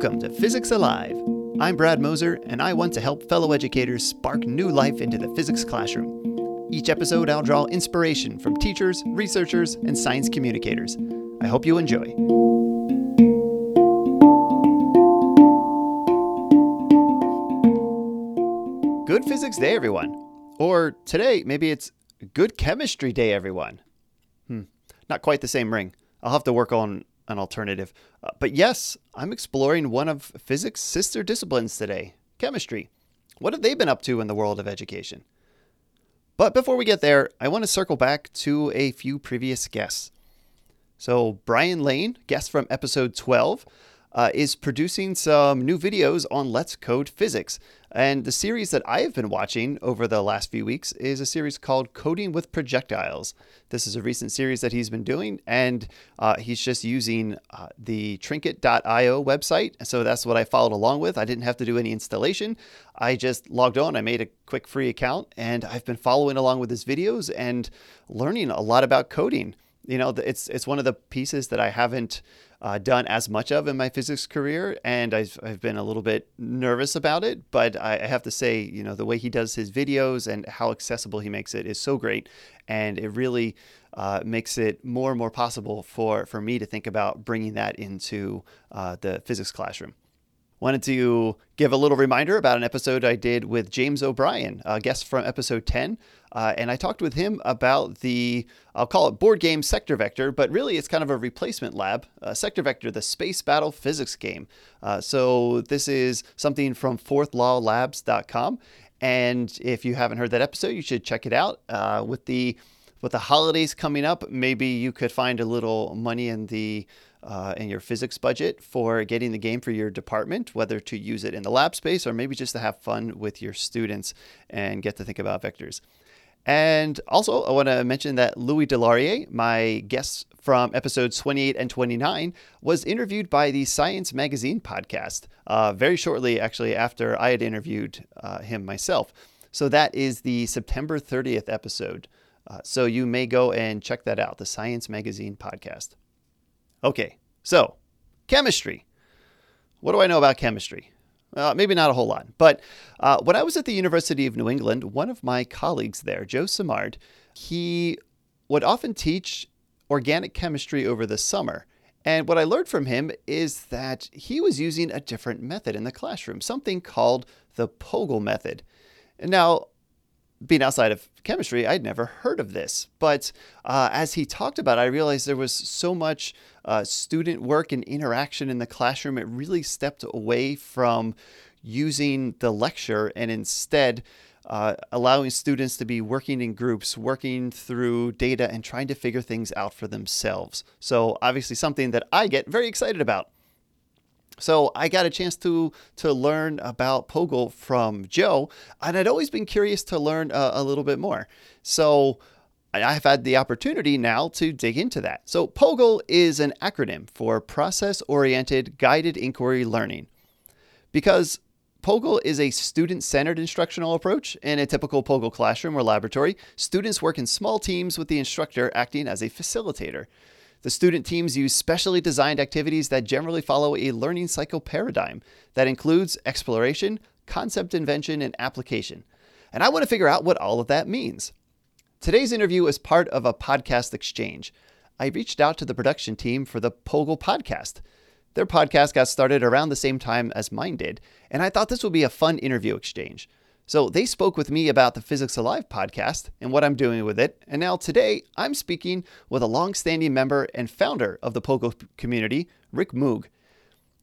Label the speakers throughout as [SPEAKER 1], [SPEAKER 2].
[SPEAKER 1] Welcome to Physics Alive. I'm Brad Moser, and I want to help fellow educators spark new life into the physics classroom. Each episode, I'll draw inspiration from teachers, researchers, and science communicators. I hope you enjoy. Good Physics Day, everyone. Or today, maybe it's Good Chemistry Day, everyone. Hmm, not quite the same ring. I'll have to work on an alternative. Uh, but yes, I'm exploring one of physics' sister disciplines today chemistry. What have they been up to in the world of education? But before we get there, I want to circle back to a few previous guests. So, Brian Lane, guest from episode 12, uh, is producing some new videos on Let's Code Physics. And the series that I have been watching over the last few weeks is a series called Coding with Projectiles. This is a recent series that he's been doing, and uh, he's just using uh, the trinket.io website. So that's what I followed along with. I didn't have to do any installation. I just logged on, I made a quick free account, and I've been following along with his videos and learning a lot about coding. You know, it's it's one of the pieces that I haven't uh, done as much of in my physics career, and I've, I've been a little bit nervous about it. But I, I have to say, you know, the way he does his videos and how accessible he makes it is so great, and it really uh, makes it more and more possible for for me to think about bringing that into uh, the physics classroom. Wanted to give a little reminder about an episode I did with James O'Brien, a guest from episode 10. Uh, and I talked with him about the, I'll call it board game Sector Vector, but really it's kind of a replacement lab. Uh, Sector Vector, the space battle physics game. Uh, so this is something from fourthlawlabs.com. And if you haven't heard that episode, you should check it out. Uh, with the with the holidays coming up, maybe you could find a little money in the uh, in your physics budget for getting the game for your department, whether to use it in the lab space or maybe just to have fun with your students and get to think about vectors. And also, I want to mention that Louis Deslauriers, my guest from episodes 28 and 29, was interviewed by the Science Magazine podcast uh, very shortly, actually, after I had interviewed uh, him myself. So that is the September 30th episode. Uh, so you may go and check that out, the Science Magazine podcast. Okay, so chemistry. What do I know about chemistry? Uh, maybe not a whole lot, but uh, when I was at the University of New England, one of my colleagues there, Joe Simard, he would often teach organic chemistry over the summer. And what I learned from him is that he was using a different method in the classroom, something called the POGIL method. Now, being outside of chemistry, I'd never heard of this. But uh, as he talked about it, I realized there was so much uh, student work and interaction in the classroom. It really stepped away from using the lecture and instead uh, allowing students to be working in groups, working through data, and trying to figure things out for themselves. So, obviously, something that I get very excited about. So I got a chance to to learn about POGIL from Joe, and I'd always been curious to learn a, a little bit more. So I've had the opportunity now to dig into that. So POGIL is an acronym for Process Oriented Guided Inquiry Learning. Because POGIL is a student centered instructional approach. In a typical POGIL classroom or laboratory, students work in small teams with the instructor acting as a facilitator. The student teams use specially designed activities that generally follow a learning cycle paradigm that includes exploration, concept invention, and application. And I want to figure out what all of that means. Today's interview is part of a podcast exchange. I reached out to the production team for the POGIL podcast. Their podcast got started around the same time as mine did, and I thought this would be a fun interview exchange. So they spoke with me about the Physics Alive podcast and what I'm doing with it. And now today I'm speaking with a long-standing member and founder of the POGIL community, Rick Moog.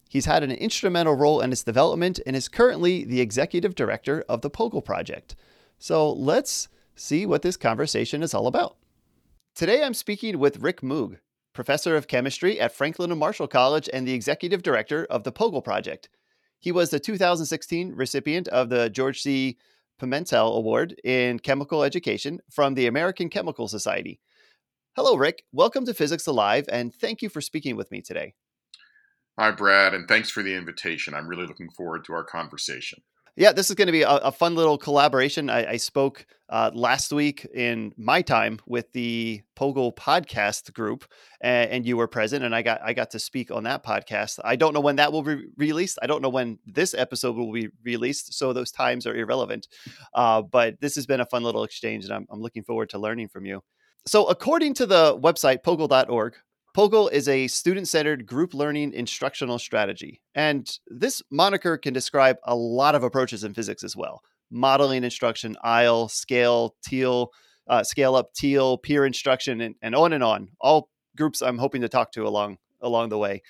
[SPEAKER 1] He's had an instrumental role in its development and is currently the executive director of the POGIL project. So let's see what this conversation is all about. Today I'm speaking with Rick Moog, professor of chemistry at Franklin and Marshall College and the executive director of the POGIL project. He was the 2016 recipient of the George C. Pimentel Award in Chemical Education from the American Chemical Society. Hello, Rick. Welcome to Physics Alive, and thank you for speaking with me today.
[SPEAKER 2] Hi, Brad, and thanks for the invitation. I'm really looking forward to our conversation.
[SPEAKER 1] Yeah, this is going to be a, a, fun little collaboration. I, I spoke uh, last week in my time with the POGIL podcast group, and, and, you were present, and I got I got to speak on that podcast. I don't know when that will be released. I don't know when this episode will be released, so those times are irrelevant. Uh, but this has been a fun little exchange, and I'm, I'm looking forward to learning from you. So, according to the website pogil.org, POGIL is a student centered group learning instructional strategy. And this moniker can describe a lot of approaches in physics as well modeling instruction, ISLE, scale, teal, uh, scale up, teal, peer instruction, and, and on and on. All groups I'm hoping to talk to along, along the way.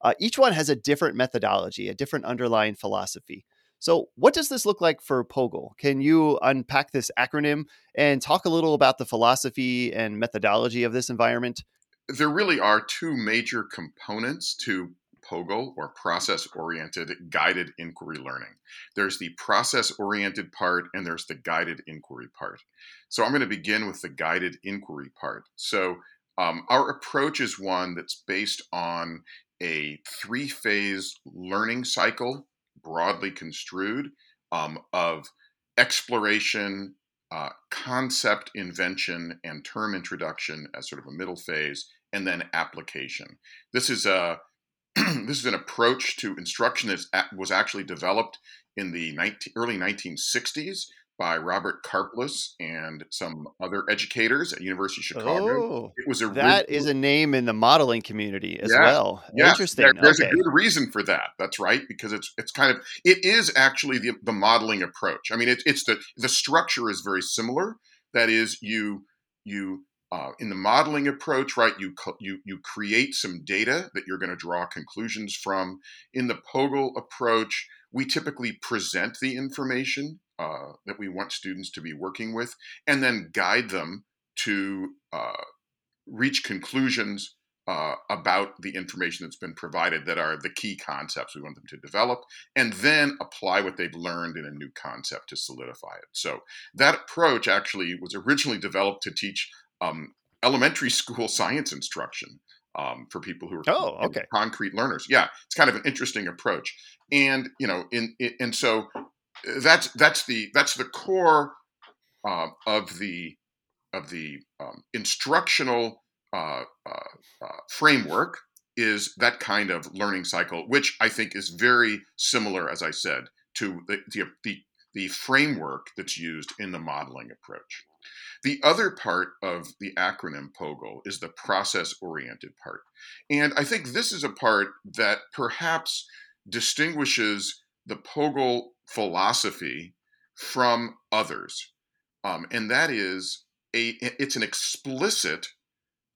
[SPEAKER 1] Uh, each one has a different methodology, a different underlying philosophy. So, what does this look like for POGIL? Can you unpack this acronym and talk a little about the philosophy and methodology of this environment?
[SPEAKER 2] There really are two major components to POGIL or process oriented guided inquiry learning. There's the process oriented part and there's the guided inquiry part. So I'm going to begin with the guided inquiry part. So um, our approach is one that's based on a three phase learning cycle, broadly construed, um, of exploration, uh, concept invention, and term introduction as sort of a middle phase, and then application. This is a this is an approach to instruction that was actually developed in the 19, early 1960s by Robert Karplus and some other educators at University of Chicago.
[SPEAKER 1] Oh, it was a that is a name in the modeling community as yeah, well.
[SPEAKER 2] Yeah,
[SPEAKER 1] Interesting.
[SPEAKER 2] There, there's okay. a good reason for that. That's right because it's it's kind of it is actually the the modeling approach. I mean, it, it's the the structure is very similar. That is, you you uh, in the modeling approach, right, you you you create some data that you're going to draw conclusions from. In the POGIL approach, we typically present the information uh, that we want students to be working with, and then guide them to uh, reach conclusions uh, about the information that's been provided that are the key concepts we want them to develop, and then apply what they've learned in a new concept to solidify it. So that approach actually was originally developed to teach um, elementary school science instruction um, for people who are
[SPEAKER 1] oh, okay.
[SPEAKER 2] concrete learners. Yeah, it's kind of an interesting approach, and you know, in, in and so uh, that's that's the that's the core uh, of the of the um, instructional uh, uh, uh, framework is that kind of learning cycle, which I think is very similar, as I said, to the the, the, the framework that's used in the modeling approach. The other part of the acronym POGIL is the process oriented part. And I think this is a part that perhaps distinguishes the POGIL philosophy from others. Um, and that is a it's an explicit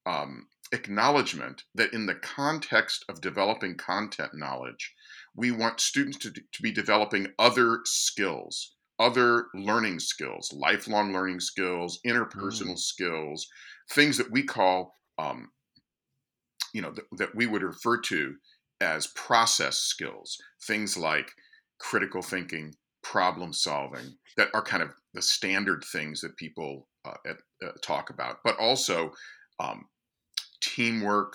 [SPEAKER 2] um, acknowledgement that in the context of developing content knowledge, we want students to, to be developing other skills other learning skills, lifelong learning skills, interpersonal mm. skills, things that we call, um, you know, th- that we would refer to as process skills, things like critical thinking, problem solving, that are kind of the standard things that people uh, at, uh, talk about, but also um, teamwork,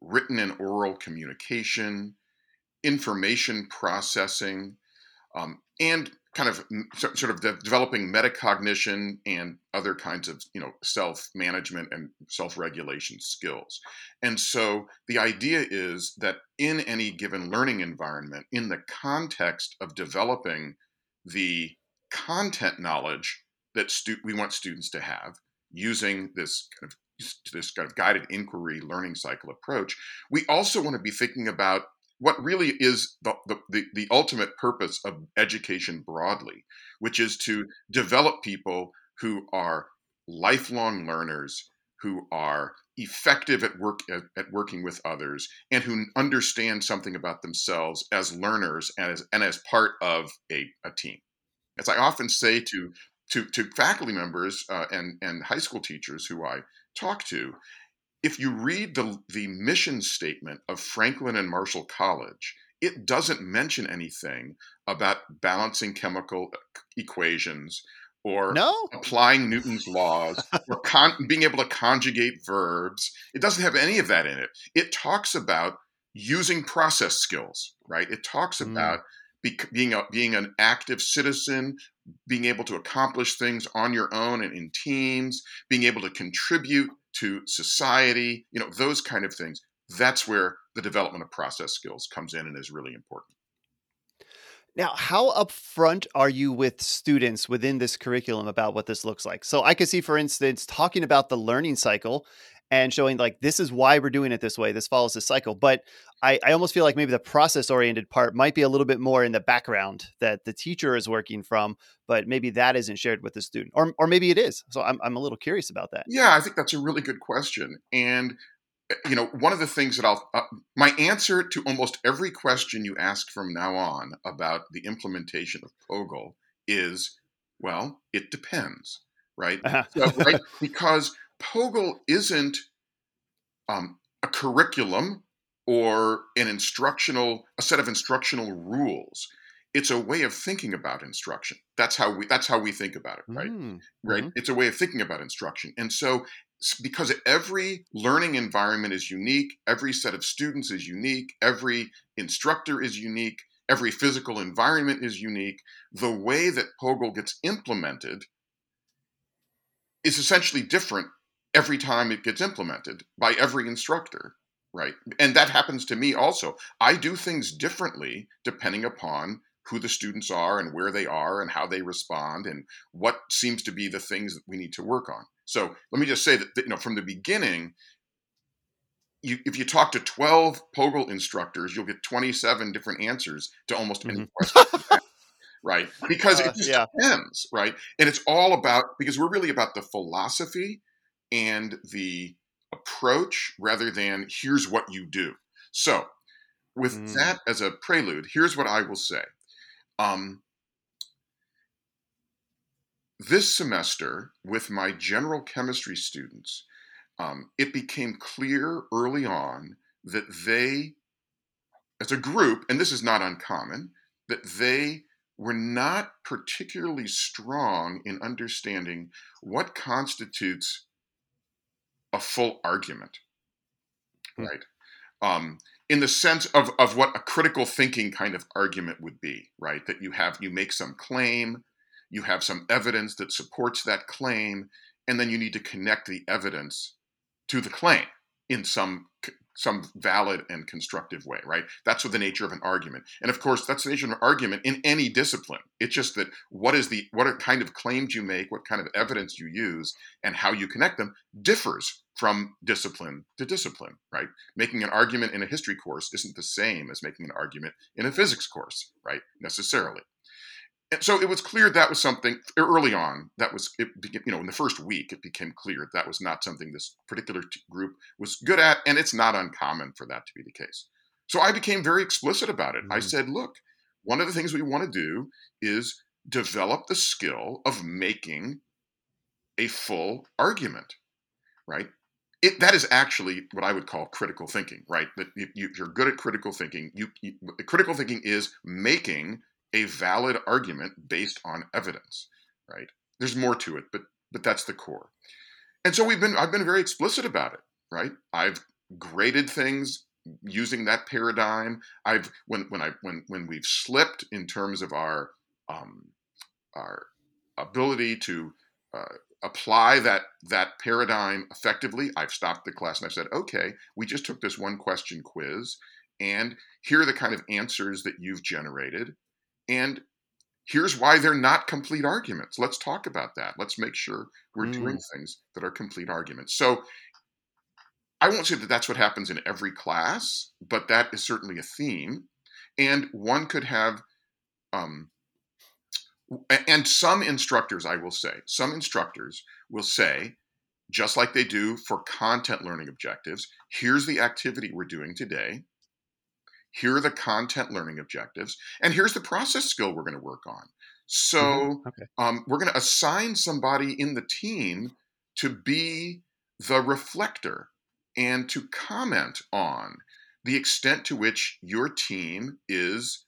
[SPEAKER 2] written and oral communication, information processing, um, and kind of sort of developing metacognition and other kinds of you know self management and self regulation skills. And so the idea is that in any given learning environment in the context of developing the content knowledge that stu- we want students to have using this kind of this kind of guided inquiry learning cycle approach we also want to be thinking about what really is the, the, the, ultimate purpose of education broadly, which is to develop people who are lifelong learners, who are effective at work at, at, working with others, and who understand something about themselves as learners and as, and as part of a, a team. As I often say to to, to faculty members uh, and, and high school teachers who I talk to, if you read the, the mission statement of Franklin and Marshall College, it doesn't mention anything about balancing chemical equations or
[SPEAKER 1] no?
[SPEAKER 2] applying Newton's laws or con- being able to conjugate verbs. It doesn't have any of that in it. It talks about using process skills, right? It talks mm. about be, being a, being an active citizen, being able to accomplish things on your own and in teams, being able to contribute to society, you know, those kind of things. That's where the development of process skills comes in and is really important.
[SPEAKER 1] Now, how upfront are you with students within this curriculum about what this looks like? So I could see, for instance, talking about the learning cycle and showing like this is why we're doing it this way. This follows this cycle. But I, I almost feel like maybe the process oriented part might be a little bit more in the background that the teacher is working from, but maybe that isn't shared with the student. Or or maybe it is. So I'm I'm a little curious about that.
[SPEAKER 2] Yeah, I think that's a really good question. And eh, you know, one of the things that I'll uh, my answer to almost every question you ask from now on about the implementation of POGIL is well, it depends, right? Uh-huh. so, right? Because POGIL isn't um, a curriculum or an instructional a set of instructional rules. It's a way of thinking about instruction. That's how we that's how we think about it right? Mm, right? mm-hmm. it's a way of thinking about instruction. And so because every learning environment is unique every set of students is unique every instructor is unique every physical environment is unique the way that POGIL gets implemented is essentially different every time it gets implemented by every instructor right and that happens to me also i do things differently depending upon who the students are and where they are and how they respond and what seems to be the things that we need to work on so let me just say that, you know from the beginning you, if you talk to 12 POGIL instructors, you'll get 27 different answers to almost any mm-hmm. question. right? Because uh, it just yeah. depends, right? And it's all about because we're really about the philosophy and the approach rather than here's what you do. So, with mm. that as a prelude, here's what I will say. Um, this semester, with my general chemistry students, um, it became clear early on that they, as a group, and this is not uncommon, that they were not particularly strong in understanding what constitutes a full argument, hmm. right? Um, in the sense of, of what a critical thinking kind of argument would be, right? That you have, you make some claim, you have some evidence that supports that claim, and then you need to connect the evidence to the claim in some some valid and constructive way, right? That's what the nature of an argument. And of course, that's the nature of an argument in any discipline. It's just that what is the what kind of claims you make, what kind of evidence you use, and how you connect them differs from discipline to discipline, right? Making an argument in a history course isn't the same as making an argument in a physics course, right? Necessarily and so it was clear that was something early on that was it you know in the first week it became clear that was not something this particular group was good at and it's not uncommon for that to be the case so i became very explicit about it mm-hmm. i said look one of the things we want to do is develop the skill of making a full argument right it, that is actually what I would call critical thinking, right? That you, are good at critical thinking. You, you, critical thinking is making a valid argument based on evidence, right? There's more to it, but but that's the core. And so we've been I've been very explicit about it, right? I've graded things using that paradigm. I've when when I when when we've slipped in terms of our um, our ability to uh, apply that that paradigm effectively, I've stopped the class and I've said, okay, we just took this one question quiz, and here are the kind of answers that you've generated. And here's why they're not complete arguments. Let's talk about that. Let's make sure we're mm. doing things that are complete arguments. So I won't say that that's what happens in every class, but that is certainly a theme. And one could have, um, and some instructors, I will say, some instructors will say, just like they do for content learning objectives, here's the activity we're doing today. Here are the content learning objectives, and here's the process skill we're going to work on. So mm-hmm. okay. um, we're going to assign somebody in the team to be the reflector and to comment on the extent to which your team is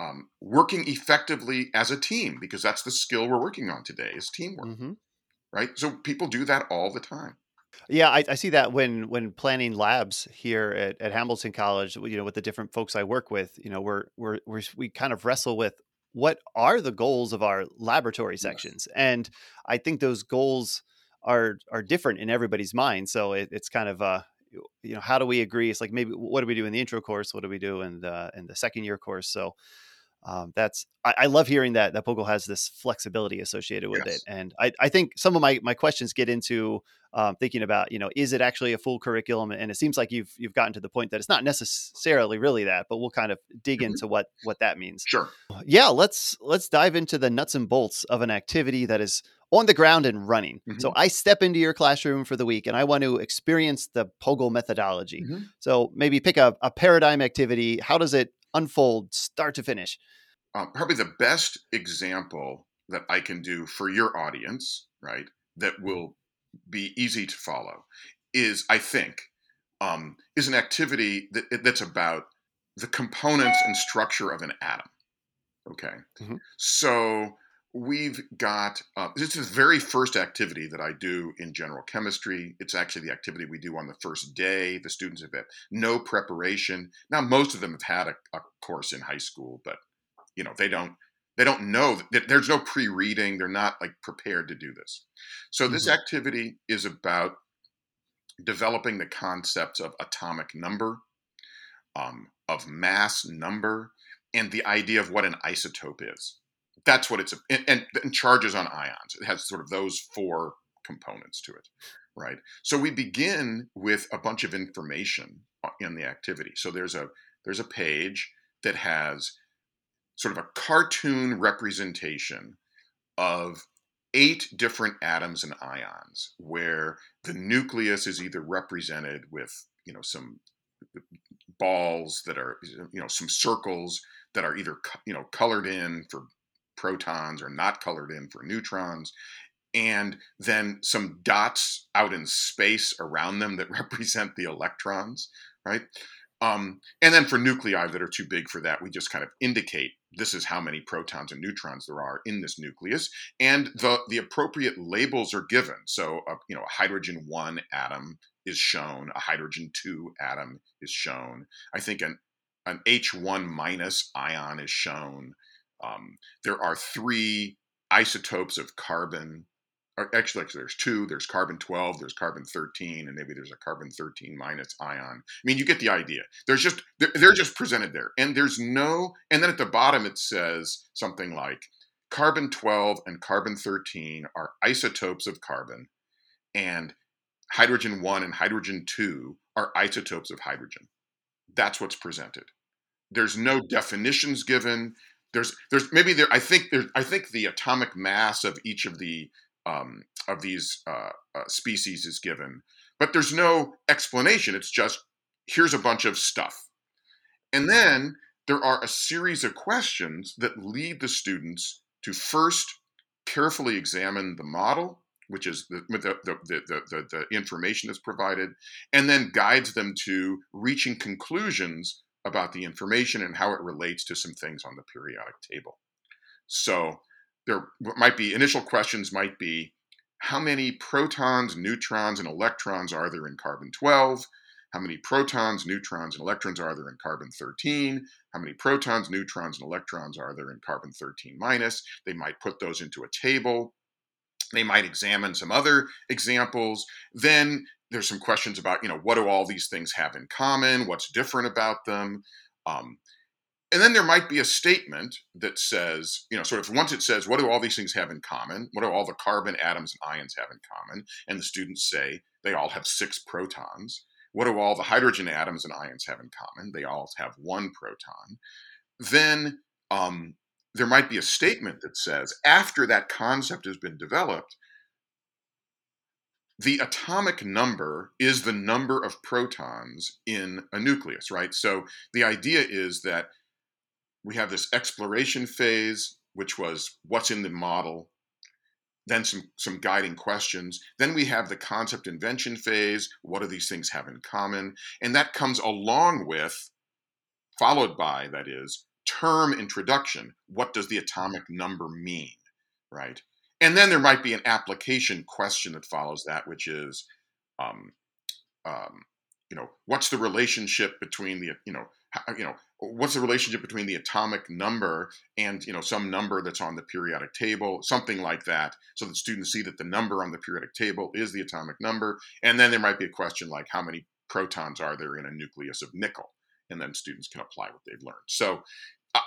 [SPEAKER 2] um, working effectively as a team, because that's the skill we're working on today is teamwork, mm-hmm. right? So people do that all the time.
[SPEAKER 1] Yeah, I, I see that when when planning labs here at, at Hamilton College, you know, with the different folks I work with, you know, we're we're, we're we kind of wrestle with what are the goals of our laboratory
[SPEAKER 2] Yes.
[SPEAKER 1] sections, and I think those goals are are different in everybody's mind. So it, it's kind of uh, you know, how do we agree? It's like maybe what do we do in the intro course? What do we do in the in the second year course? So um, that's I, I love hearing that that POGIL has this flexibility associated with it, and I, I think some of my my questions get into um, thinking about you know is it actually a full curriculum, and it seems like you've you've gotten to the point that it's not necessarily really that, but we'll kind of dig
[SPEAKER 2] Mhm.
[SPEAKER 1] into what what that means.
[SPEAKER 2] Sure.
[SPEAKER 1] Yeah, let's let's dive into the nuts and bolts of an activity that is on the ground and running. So
[SPEAKER 2] Mhm.
[SPEAKER 1] I step into your classroom for the week and I want to experience the POGIL methodology.
[SPEAKER 2] Mhm.
[SPEAKER 1] So maybe pick a, a paradigm activity. How does it unfold start to finish?
[SPEAKER 2] Um, probably the best example that I can do for your audience, right, that will be easy to follow is, I think, um, is an activity that, that's about the components and structure of an atom. Okay.
[SPEAKER 1] Mhm.
[SPEAKER 2] So we've got uh, this is the very first activity that I do in general chemistry. It's actually the activity we do on the first day. The students have had no preparation. Now, most of them have had a, a course in high school, but you know they don't they don't know that there's no pre-reading. They're not like prepared to do this. So this
[SPEAKER 1] Mhm.
[SPEAKER 2] activity is about developing the concepts of atomic number, um, of mass number, and the idea of what an isotope is. That's what it's and, and, and charges on ions. It has sort of those four components to it, right? So we begin with a bunch of information uh, in the activity. So there's a there's a page that has sort of a cartoon representation of eight different atoms and ions where the nucleus is either represented with you know some balls that are you know some circles that are either you know colored in for protons or not colored in for neutrons and then some dots out in space around them that represent the electrons right? Um, and then for nuclei that are too big for that we just kind of indicate this is how many protons and neutrons there are in this nucleus and the the appropriate labels are given. So uh, you know a hydrogen 1 atom is shown a hydrogen 2 atom is shown. I think an an h1 minus ion is shown. Um, there are three isotopes of carbon actually, actually there's two. There's carbon 12 there's carbon 13 and maybe there's a carbon 13 minus ion. I mean you get the idea. There's just they're, just presented there. And there's no and then at the bottom it says something like carbon 12 and carbon 13 are isotopes of carbon and hydrogen 1 and hydrogen 2 are isotopes of hydrogen. That's what's presented. There's no definitions given. There's there's maybe there i think there's i think the atomic mass of each of the um, of these uh, uh, species is given. But there's no explanation. It's just here's a bunch of stuff. And then there are a series of questions that lead the students to first carefully examine the model which is the, the, the, the, information that's provided and then guides them to reaching conclusions about the information and how it relates to some things on the periodic table. So there might be initial questions might be how many protons, neutrons, and electrons are there in carbon 12? How many protons, neutrons, and electrons are there in carbon 13? How many protons, neutrons, and electrons are there in carbon 13 minus? They might put those into a table. They might examine some other examples. Then there's some questions about, you know, what do all these things have in common? What's different about them? Um, and then there might be a statement that says, you know, sort of once it says, what do all these things have in common? What do all the carbon atoms and ions have in common? And the students say they all have six protons. What do all the hydrogen atoms and ions have in common? They all have one proton. Then um, there might be a statement that says, after that concept has been developed, the atomic number is the number of protons in a nucleus, right? So the idea is that we have this exploration phase, which was what's in the model, then some, some guiding questions. Then we have the concept invention phase. What do these things have in common? And that comes along with, followed by, that is, term introduction. What does the atomic number mean, right? And then there might be an application question that follows that, which is um, um, you know, what's the relationship between the, you know, how, you know, what's the relationship between the atomic number and you know some number that's on the periodic table something like that so that students see that the number on the periodic table is the atomic number and then there might be a question like how many protons are there in a nucleus of nickel and then students can apply what they've learned so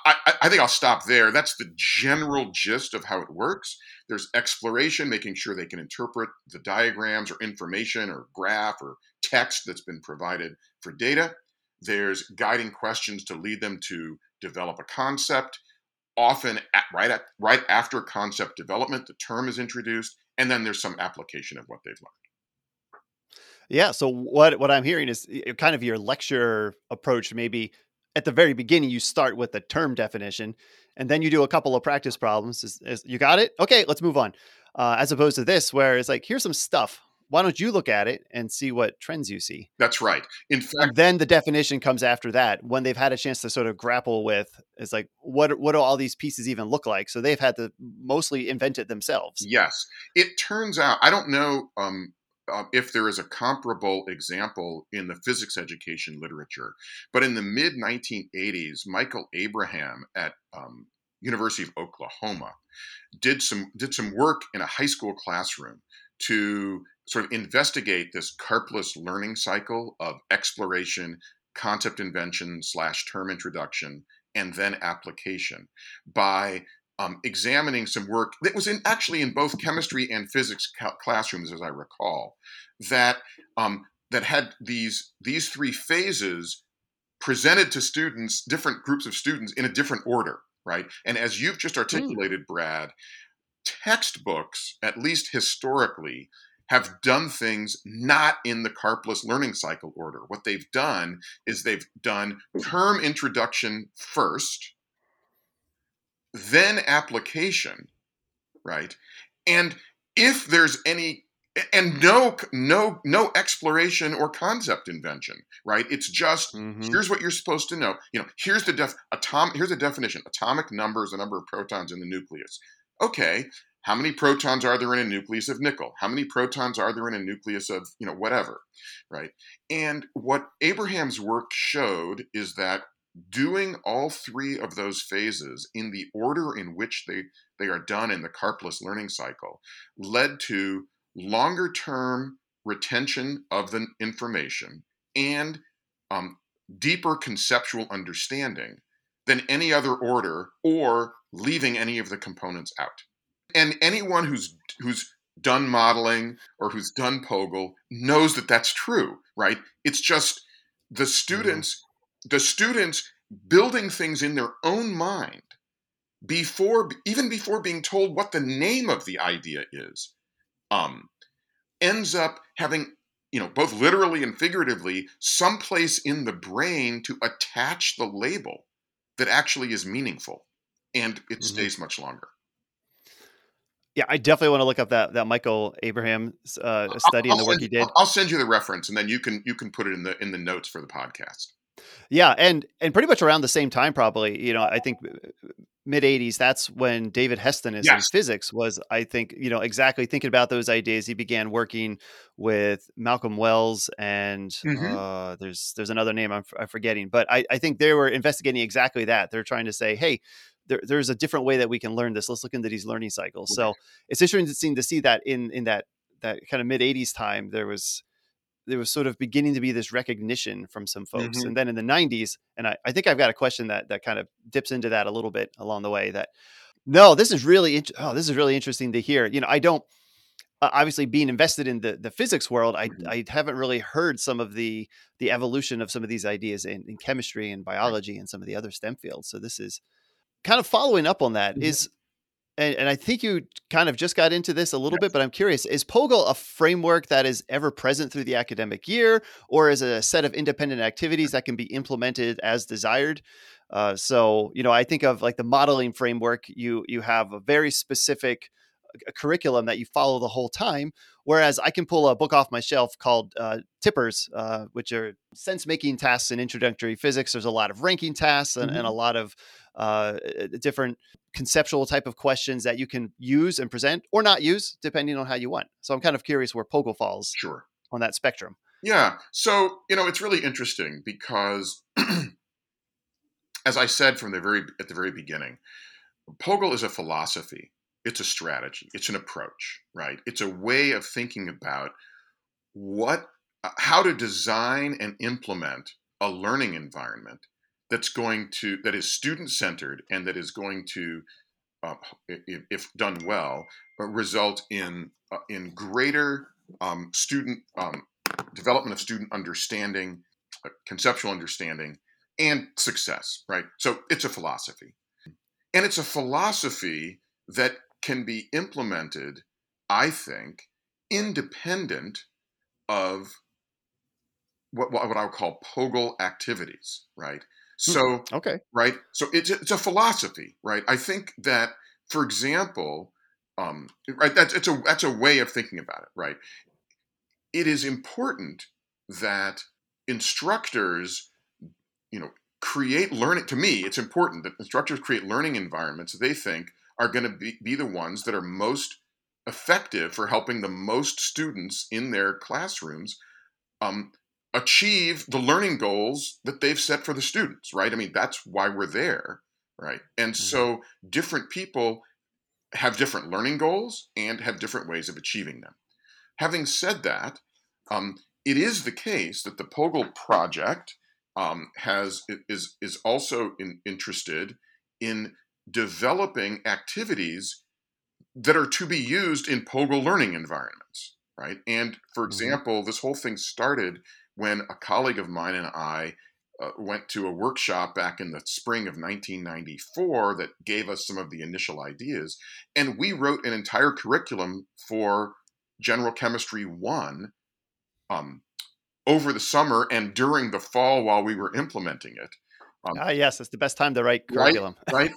[SPEAKER 2] I, I, think I'll stop there. That's the general gist of how it works. There's exploration, making sure they can interpret the diagrams or information or graph or text that's been provided for data. There's guiding questions to lead them to develop a concept. Often, at, right at right after concept development, the term is introduced, and then there's some application of what they've learned.
[SPEAKER 1] Yeah. So what what I'm hearing is kind of your lecture approach. Maybe at the very beginning, you start with the term definition, and then you do a couple of practice problems. Is, is, you got it? Okay, let's move on. Uh, as opposed to this, where it's like, here's some stuff why don't you look at it and see what trends you see?
[SPEAKER 2] That's right. In fact,
[SPEAKER 1] and then the definition comes after that when they've had a chance to sort of grapple with it's like what what do all these pieces even look like? So they've had to mostly invent it themselves.
[SPEAKER 2] Yes, it turns out I don't know um, uh, if there is a comparable example in the physics education literature, but in the mid 1980s, Michael Abraham at um, University of Oklahoma did some did some work in a high school classroom to sort of investigate this Karplus learning cycle of exploration, concept invention slash term introduction, and then application by um, examining some work that was in actually in both chemistry and physics ca- classrooms, as I recall, that um, that had these these three phases presented to students, different groups of students in a different order, right? And as you've just hmm. articulated. Brad, textbooks, at least historically, have done things not in the Karplus learning cycle order. What they've done is they've done term introduction first, then application, right? And if there's any and no no no exploration or concept invention right it's just mm-hmm. here's what you're supposed to know you know here's the def atom here's a definition atomic number is the number of protons in the nucleus okay how many protons are there in a nucleus of nickel? How many protons are there in a nucleus of you know whatever right? And what abraham's work showed is that doing all three of those phases in the order in which they they are done in the Karplus learning cycle led to longer term retention of the information and um, deeper conceptual understanding than any other order or leaving any of the components out and anyone who's who's done modeling or who's done POGIL knows that that's true, right? It's just the mm-hmm. students, mm-hmm. the students building things in their own mind before, even before being told what the name of the idea is, um, ends up having, you know, both literally and figuratively, someplace in the brain to attach the label that actually is meaningful, and it mm-hmm. stays much longer.
[SPEAKER 1] Yeah, I definitely want to look up that that Michael Abraham uh, study I'll, and the work he did.
[SPEAKER 2] I'll send you the reference, and then you can you can put it in the in the notes for the podcast.
[SPEAKER 1] Yeah, and and pretty much around the same time, probably. You know, I think mid '80s. That's when David Hestenes is yes. in physics was. I think you know exactly thinking about those ideas. He began working with Malcolm Wells, and mm-hmm. uh, there's there's another name I'm, I'm forgetting, but I, I think they were investigating exactly that. They're trying to say, hey, there, there's a different way that we can learn this. Let's look into these learning cycles. So it's interesting to see that in in that that kind of mid 80s time there was there was sort of beginning to be this recognition from some folks mm-hmm. and then in the 90s and I, I think i've got a question that that kind of dips into that a little bit along the way that no this is really oh this is really interesting to hear you know i don't uh, obviously being invested in the the physics world i mm-hmm. i haven't really heard some of the the evolution of some of these ideas in, in chemistry and biology and some of the other stem fields so this is kind of following up on that is, and, and, I think you kind of just got into this a little yes. bit, but I'm curious: is POGIL a framework that is ever present through the academic year, or is it a set of independent activities that can be implemented as desired? Uh, so, you know, I think of like the modeling framework. You you have a very specific a curriculum that you follow the whole time. Whereas I can pull a book off my shelf called uh, TIPERs, uh, which are sense making tasks in introductory physics. There's a lot of ranking tasks and, mm-hmm. and a lot of uh, different conceptual type of questions that you can use and present or not use depending on how you want. So I'm kind of curious where POGIL falls.
[SPEAKER 2] Sure.
[SPEAKER 1] on that spectrum.
[SPEAKER 2] Yeah. So, you know, it's really interesting because as I said from the very at the very beginning, POGIL is a philosophy. It's a strategy. It's an approach, right? It's a way of thinking about what uh, how to design and implement a learning environment that's going to that is student centered and that is going to uh, if, if, done well uh, result in uh, in greater um, student um, development of student understanding uh, conceptual understanding and success right so it's a philosophy and it's a philosophy that can be implemented i think independent of what, what I would call POGIL activities, right? So,
[SPEAKER 1] Okay.
[SPEAKER 2] right? So it's a, it's a philosophy, right? I think that, for example, um, right? That's it's a that's a way of thinking about it, right? It is important that instructors, you know, create learning. To me, it's important that instructors create learning environments that they think are going to be, be the ones that are most effective for helping the most students in their classrooms um, achieve the learning goals that they've set for the students, right? I mean, that's why we're there, right? And
[SPEAKER 1] Mhm.
[SPEAKER 2] so different people have different learning goals and have different ways of achieving them. Having said that, um, it is the case that the POGIL project um, has is is also in, interested in developing activities that are to be used in POGIL learning environments, right? And for
[SPEAKER 1] Mhm.
[SPEAKER 2] example, this whole thing started when a colleague of mine and I uh, went to a workshop back in the spring of 1994 that gave us some of the initial ideas. And we wrote an entire curriculum for General Chemistry 1 um, over the summer and during the fall while we were implementing it. Um,
[SPEAKER 1] Ah, yes, it's the best time to write curriculum.
[SPEAKER 2] right?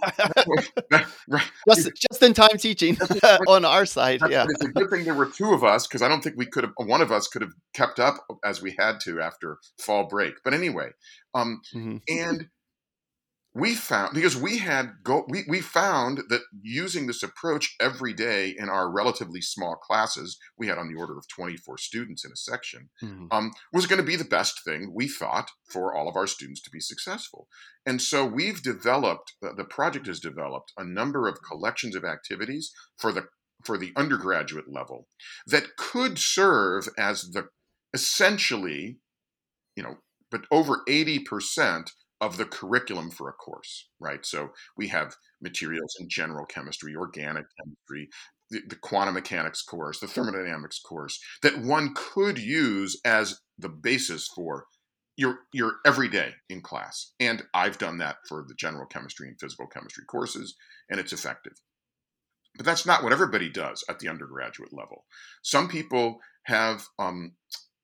[SPEAKER 2] right.
[SPEAKER 1] just just in time teaching on our side. Yeah.
[SPEAKER 2] It's a good thing there were two of us because I don't think we could have. One of us could have kept up as we had to after fall break. But anyway, um,
[SPEAKER 1] Mhm.
[SPEAKER 2] and we found because we had go we, we found that using this approach every day in our relatively small classes we had on the order of 24 students in a section
[SPEAKER 1] Mhm.
[SPEAKER 2] um, was going to be the best thing we thought for all of our students to be successful and so we've developed the the project has developed a number of collections of activities for the for the undergraduate level that could serve as the essentially you know but over 80% of the curriculum for a course right? So we have materials in general chemistry organic chemistry the, the quantum mechanics course the thermodynamics course that one could use as the basis for your your everyday in class. And i've done that for the general chemistry and physical chemistry courses and it's effective. But that's not what everybody does at the undergraduate level. Some people have um,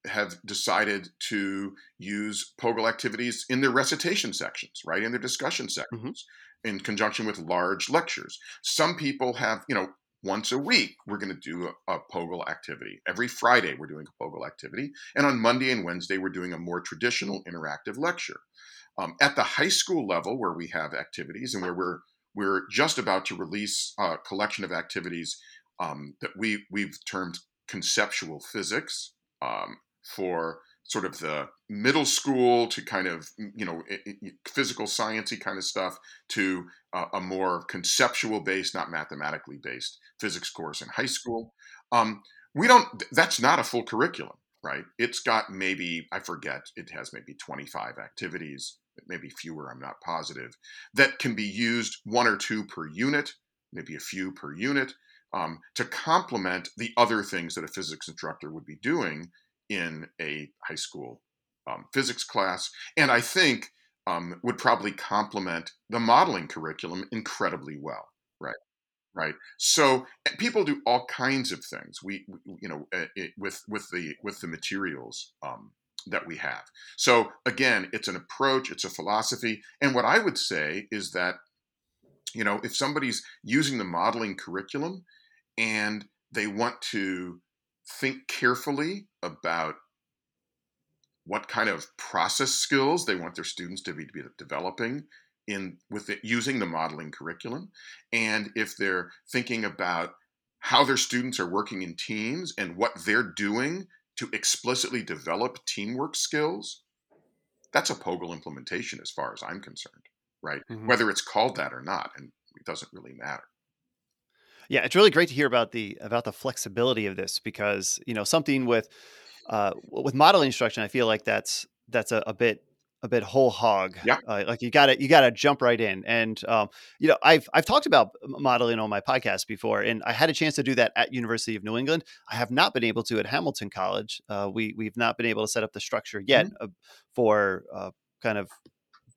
[SPEAKER 2] have decided to use POGIL activities in their recitation sections, right, in their discussion sections, in conjunction with large lectures. Some people have, you know, once a week we're going to do a, a POGIL activity. Every Friday we're doing a POGIL activity, and on Monday and Wednesday we're doing a more traditional interactive lecture. Um, at the high school level, where we have activities and where we're we're just about to release a collection of activities um, that we we've termed conceptual physics um, for sort of the middle school to kind of you know physical sciencey kind of stuff to a more conceptual based not mathematically based physics course in high school. Um, we don't that's not a full curriculum right? It's got maybe i forget it has maybe 25 activities maybe fewer i'm not positive that can be used one or two per unit maybe a few per unit um, to complement the other things that a physics instructor would be doing in a high school um, physics class, and I think um, would probably complement the modeling curriculum incredibly well. Right, right. So people do all kinds of things. We, you know, it, with with the with the materials um, that we have. So again, it's an approach, it's a philosophy, and what I would say is that, you know, if somebody's using the modeling curriculum and they want to think carefully about what kind of process skills they want their students to be, to be developing in with it, using the modeling curriculum and if they're thinking about how their students are working in teams and what they're doing to explicitly develop teamwork skills, that's a POGIL implementation as far as I'm concerned, right? Mm-hmm. Whether it's called that or not, and it doesn't really matter.
[SPEAKER 1] Yeah, it's really great to hear about the about the flexibility of this because you know something with uh, with modeling instruction, I feel like that's that's a, a bit a bit whole hog.
[SPEAKER 2] Yeah.
[SPEAKER 1] Uh, like you got to you got to jump right in. And um, you know, I've I've talked about modeling on my podcast before, and I had a chance to do that at University of New England. I have not been able to at Hamilton College. Uh, we we've not been able to set up the structure yet mm-hmm. uh, for uh, kind of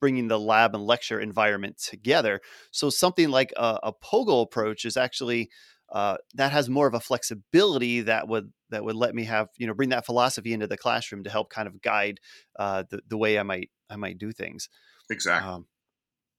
[SPEAKER 1] bringing the lab and lecture environment together. So something like a, a POGIL approach is actually uh, that has more of a flexibility that would that would let me have you know bring that philosophy into the classroom to help kind of guide uh, the the way I might I might do things.
[SPEAKER 2] Exactly. Um,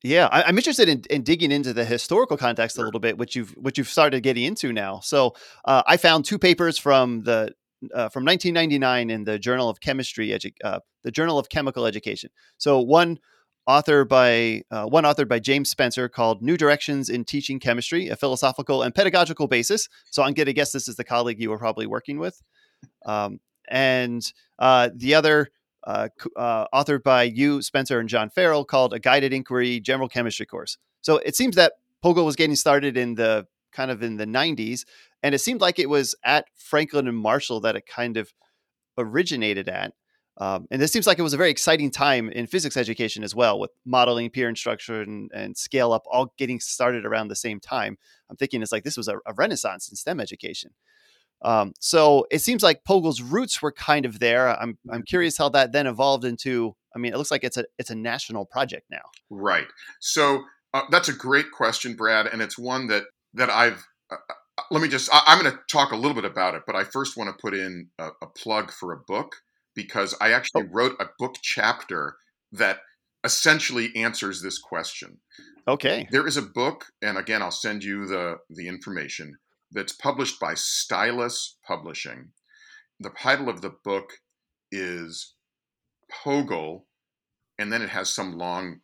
[SPEAKER 1] yeah, I, am interested in, in, digging into the historical context sure. a little bit, which you've which you've started getting into now. So uh, I found two papers from the uh, from 1999 in the Journal of Chemistry, edu- uh, the Journal of Chemical Education. So one author by uh, one authored by James Spencer called "New Directions in Teaching Chemistry: A Philosophical and Pedagogical Basis." So I'm going to guess this is the colleague you were probably working with, um, and uh, the other uh, uh, authored by you, Spencer, and John Farrell called "A Guided Inquiry General Chemistry Course." So it seems that POGIL was getting started in the kind of in the 90s, and it seemed like it was at Franklin and Marshall that it kind of originated at. Um, and this seems like it was a very exciting time in physics education as well, with modeling, peer instruction, and scale up all getting started around the same time. I'm thinking it's like this was a, a renaissance in STEM education. Um, so it seems like POGIL's roots were kind of there. I'm I'm curious how that then evolved into. I mean, it looks like it's a it's a national project now.
[SPEAKER 2] Right. So uh, that's a great question, Brad, and it's one that that I've. Uh, uh let me just. I, am going to talk a little bit about it, but I first want to put in a, a plug for a book because I actually oh. wrote a book chapter that essentially answers this question.
[SPEAKER 1] Okay.
[SPEAKER 2] There is a book, and again, I'll send you the the information that's published by Stylus Publishing. The title of the book is POGIL, and then it has some long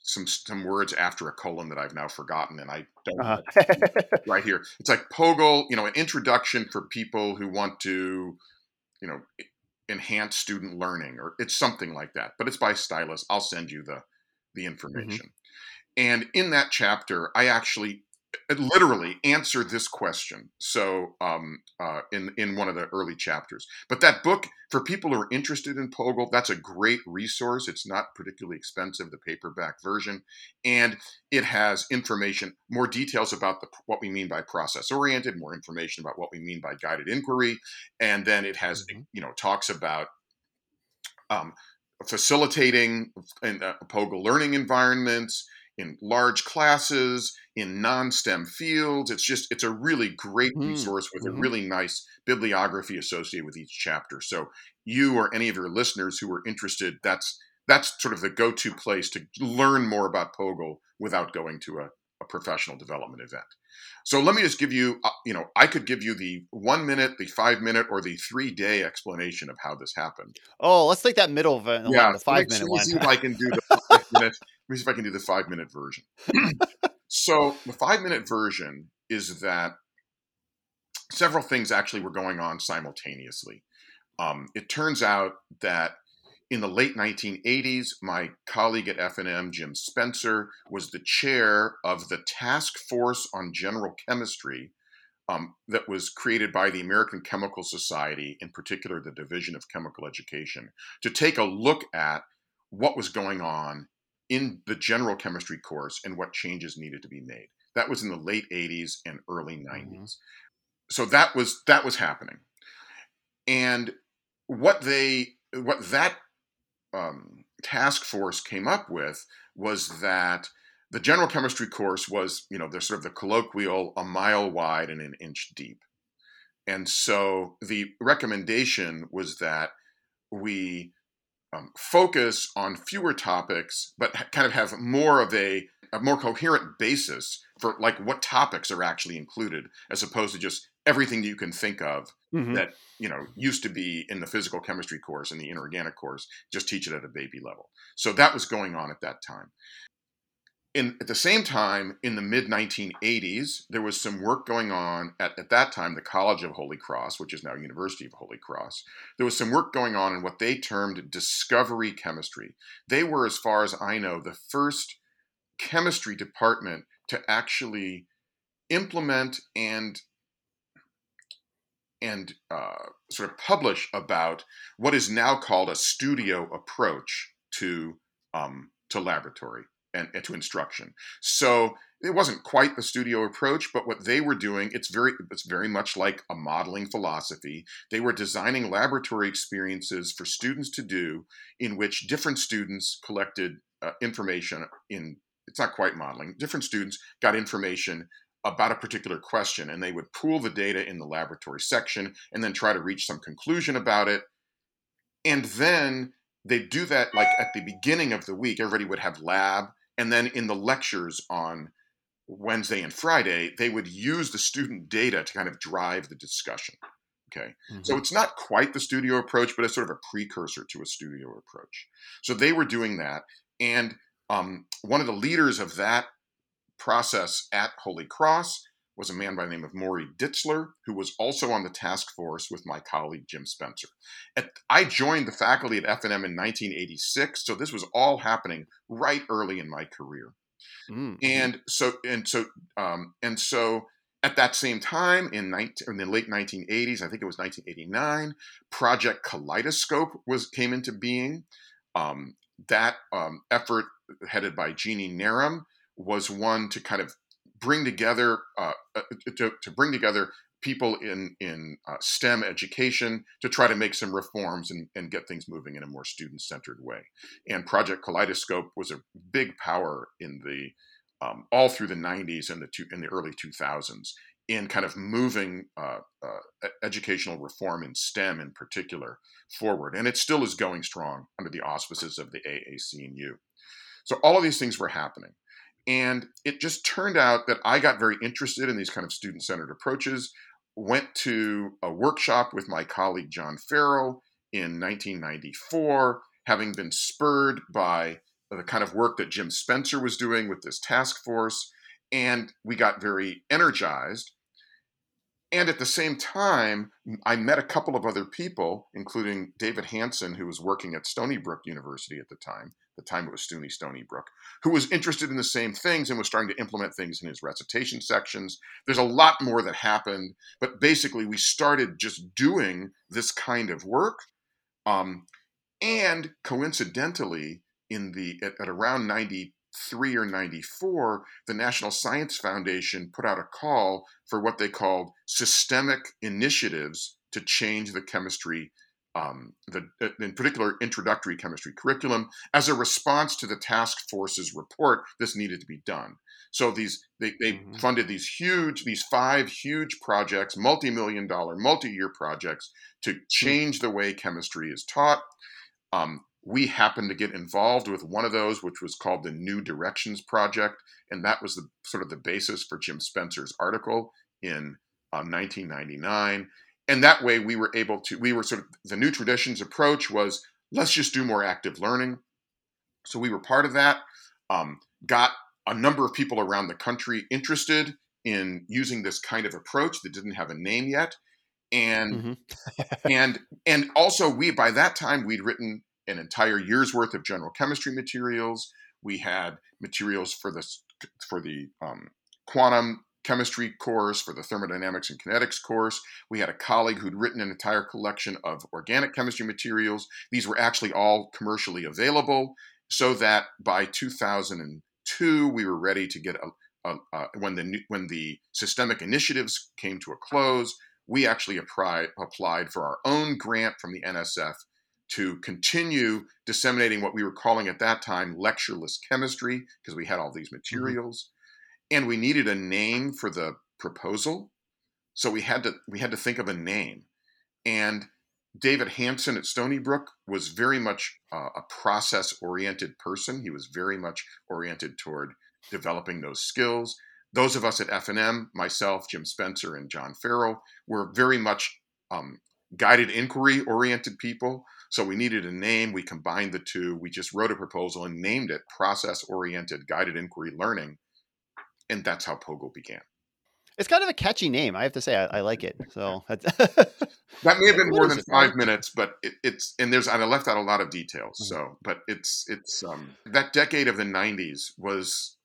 [SPEAKER 2] some some words after a colon that I've now forgotten, and I don't uh-huh. right here. It's like POGIL, you know, an introduction for people who want to, you know, enhance student learning or it's something like that but it's by stylus i'll send you the the mm-hmm. information mm-hmm. and in that chapter i actually literally answer this question. So um, uh, in in one of the early chapters, but that book for people who are interested in POGIL, that's a great resource. It's not particularly expensive, the paperback version, and it has information, more details about the, what we mean by process oriented, more information about what we mean by guided inquiry, and then it has mm-hmm. you know talks about. Um, facilitating in uh, POGIL learning environments, in large classes, in non-STEM fields. It's just it's a really great hmm, resource with mm-hmm. a really nice bibliography associated with each chapter. So you or any of your listeners who are interested, that's that's sort of the go-to place to learn more about POGIL without going to a, a professional development event. So let me just give you, uh, you know, I could give you the one minute, the five minute, or the three day explanation of how this happened.
[SPEAKER 1] Oh, let's take that middle of it. Yeah, the five minute one.
[SPEAKER 2] See if I can do the five minute. Let me see if I can do the five minute version. so the five minute version is that several things actually were going on simultaneously. Um, it turns out that in the late 1980s, my colleague at F&M, Jim Spencer, was the chair of the Task Force on General Chemistry um, that was created by the American Chemical Society, in particular the Division of Chemical Education, to take a look at what was going on in the general chemistry course and what changes needed to be made. That was in the late 80s and early 90s. Mm-hmm. So that was that was happening. And what they what that um, task force came up with was that the general chemistry course was, you know, the sort of the colloquial a mile wide and an inch deep. And so the recommendation was that we um, focus on fewer topics, but kind of have more of a, a more coherent basis for like what topics are actually included, as opposed to just everything you can think of mm-hmm. that you know used to be in the physical chemistry course and the inorganic course just teach it at a baby level so that was going on at that time in, at the same time, in the mid 1980s, there was some work going on at, at that time, the College of Holy Cross, which is now University of Holy Cross. There was some work going on in what they termed discovery chemistry. They were, as far as I know, the first chemistry department to actually implement and and uh, sort of publish about what is now called a studio approach to um, to laboratory and, and, to instruction. So it wasn't quite the studio approach, but what they were doing, it's very it's very much like a modeling philosophy. They were designing laboratory experiences for students to do, in which different students collected uh, information in. It's not quite modeling. Different students got information about a particular question and they would pool the data in the laboratory section and then try to reach some conclusion about it. And then they do that like at the beginning of the week, everybody would have lab. And then in the lectures on Wednesday and Friday, they would use the student data to kind of drive the discussion. Okay. Mm-hmm. So it's not quite the studio approach, but it's sort of a precursor to a studio approach. So they were doing that. And um, one of the leaders of that process at Holy Cross was a man by the name of Maury Ditzler, who was also on the task force with my colleague Jim Spencer. At, I joined the faculty at F&M in 1986, so this was all happening right early in my career. Mm-hmm. And so, and so, um, and so, at that same time, in, 19, in the late 1980s, I think it was 1989, Project Kaleidoscope was came into being. Um, that um, effort, headed by Jeannie Narum, was one to kind of bring together uh, uh, to, to bring together people in in uh, STEM education to try to make some reforms and, and get things moving in a more student centered way. And Project Kaleidoscope was a big power in the um, all through the 90s and the two, in the early 2000s in kind of moving uh, uh, educational reform in STEM in particular forward. And it still is going strong under the auspices of the AAC&U. So all of these things were happening. And it just turned out that I got very interested in these kind of student centered approaches. Went to a workshop with my colleague John Farrell in 1994, having been spurred by the kind of work that Jim Spencer was doing with this task force. And we got very energized. And at the same time, I met a couple of other people, including David Hanson, who was working at Stony Brook University at the time, the time it was SUNY Stony Brook, who was interested in the same things and was starting to implement things in his recitation sections. There's a lot more that happened, but basically we started just doing this kind of work. Um, and coincidentally, in the at, at around 93 or 94, the National Science Foundation put out a call for what they called systemic initiatives to change the chemistry um, the, uh, in particular introductory chemistry curriculum as a response to the task force's report this needed to be done so these they, they mm-hmm. funded these huge these five huge projects multi-million dollar multi-year projects to hmm. change the way chemistry is taught um, we happened to get involved with one of those which was called the new directions project and that was the sort of the basis for jim spencer's article in um, 1999 and that way we were able to we were sort of the new traditions approach was let's just do more active learning. So we were part of that um, got a number of people around the country interested in using this kind of approach that didn't have a name yet. And mm-hmm. and and also we by that time we'd written an entire year's worth of general chemistry materials. We had materials for the for the um, quantum chemistry course, for the thermodynamics and kinetics course. We had a colleague who'd written an entire collection of organic chemistry materials. These were actually all commercially available, so that by 2002 we were ready to get a, when the when the systemic initiatives came to a close. We actually applied applied for our own grant from the NSF to continue disseminating what we were calling at that time lectureless chemistry because we had all these mm-hmm. materials and we needed a name for the proposal so we had to we had to think of a name and david hanson at stony brook was very much uh, a process oriented person he was very much oriented toward developing those skills those of us at F&M myself jim spencer and john farrell were very much um, guided inquiry oriented people. So we needed a name. We combined the two. We just wrote a proposal and named it process oriented guided inquiry learning. And that's how POGIL began.
[SPEAKER 1] It's kind of a catchy name. I have to say, I, I like it. So
[SPEAKER 2] that may have been more than five minutes, but it, it's and there's and I left out a lot of details. Mm-hmm. So, but it's it's um, that decade of the '90s was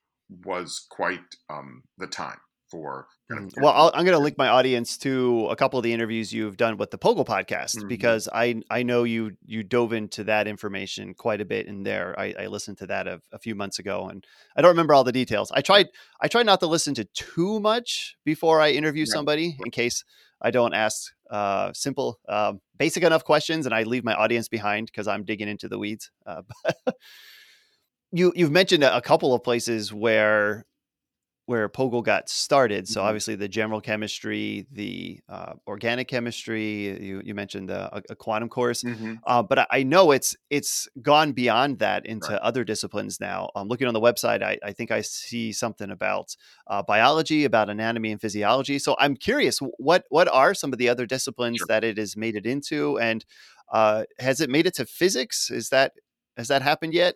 [SPEAKER 2] was quite um, the time for.
[SPEAKER 1] Kind of mm, well, i am going to link my audience to a couple of the interviews you've done with the POGIL podcast mm-hmm. because I I know you you dove into that information quite a bit in there. I, I listened to that a, a, few months ago, and I don't remember all the details. I tried I tried not to listen to too much before I interview right. somebody in case I don't ask uh, simple, uh, basic enough questions, and I leave my audience behind because I'm digging into the weeds. Uh, you you've mentioned a couple of places where where POGIL got started. So mm-hmm. obviously the general chemistry, the uh, organic chemistry. You, you mentioned a, a quantum course, mm-hmm. uh, but I know it's it's gone beyond that into right. other disciplines now. Um, looking on the website, I, I think I see something about uh, biology, about anatomy and physiology. So I'm curious, what what are some of the other disciplines sure. that it has made it into, and uh, has it made it to physics? Is that has that happened yet?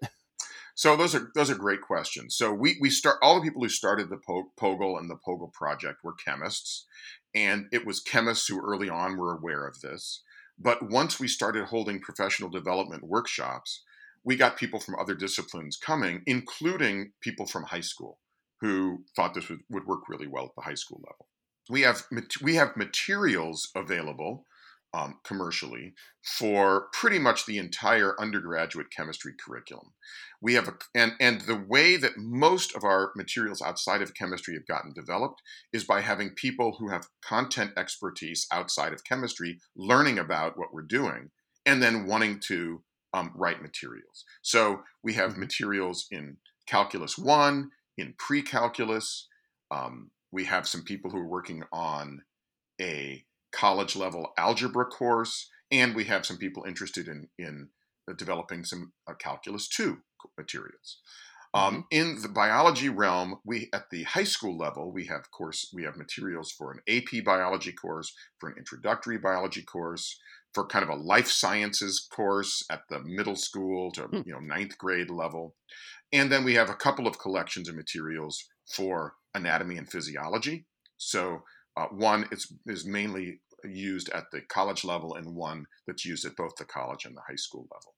[SPEAKER 2] So those are those are great questions. So we we start all the people who started the POGIL and the POGIL project were chemists, and it was chemists who early on were aware of this. But once we started holding professional development workshops, we got people from other disciplines coming, including people from high school who thought this would, would work really well at the high school level. We have we have materials available um, commercially for pretty much the entire undergraduate chemistry curriculum. We have a, and and the way that most of our materials outside of chemistry have gotten developed is by having people who have content expertise outside of chemistry learning about what we're doing and then wanting to um, write materials. So we have mm-hmm. materials in calculus one, in pre-calculus. Um, we have some people who are working on a college level algebra course, and we have some people interested in in uh, developing some uh, calculus 2 materials. Um, mm-hmm. in the biology realm, we at the high school level we have course we have materials for an AP biology course, for an introductory biology course, for kind of a life sciences course at the middle school to hmm. you know ninth grade level, and then we have a couple of collections of materials for anatomy and physiology. So uh, one is, is mainly used at the college level and one that's used at both the college and the high school level.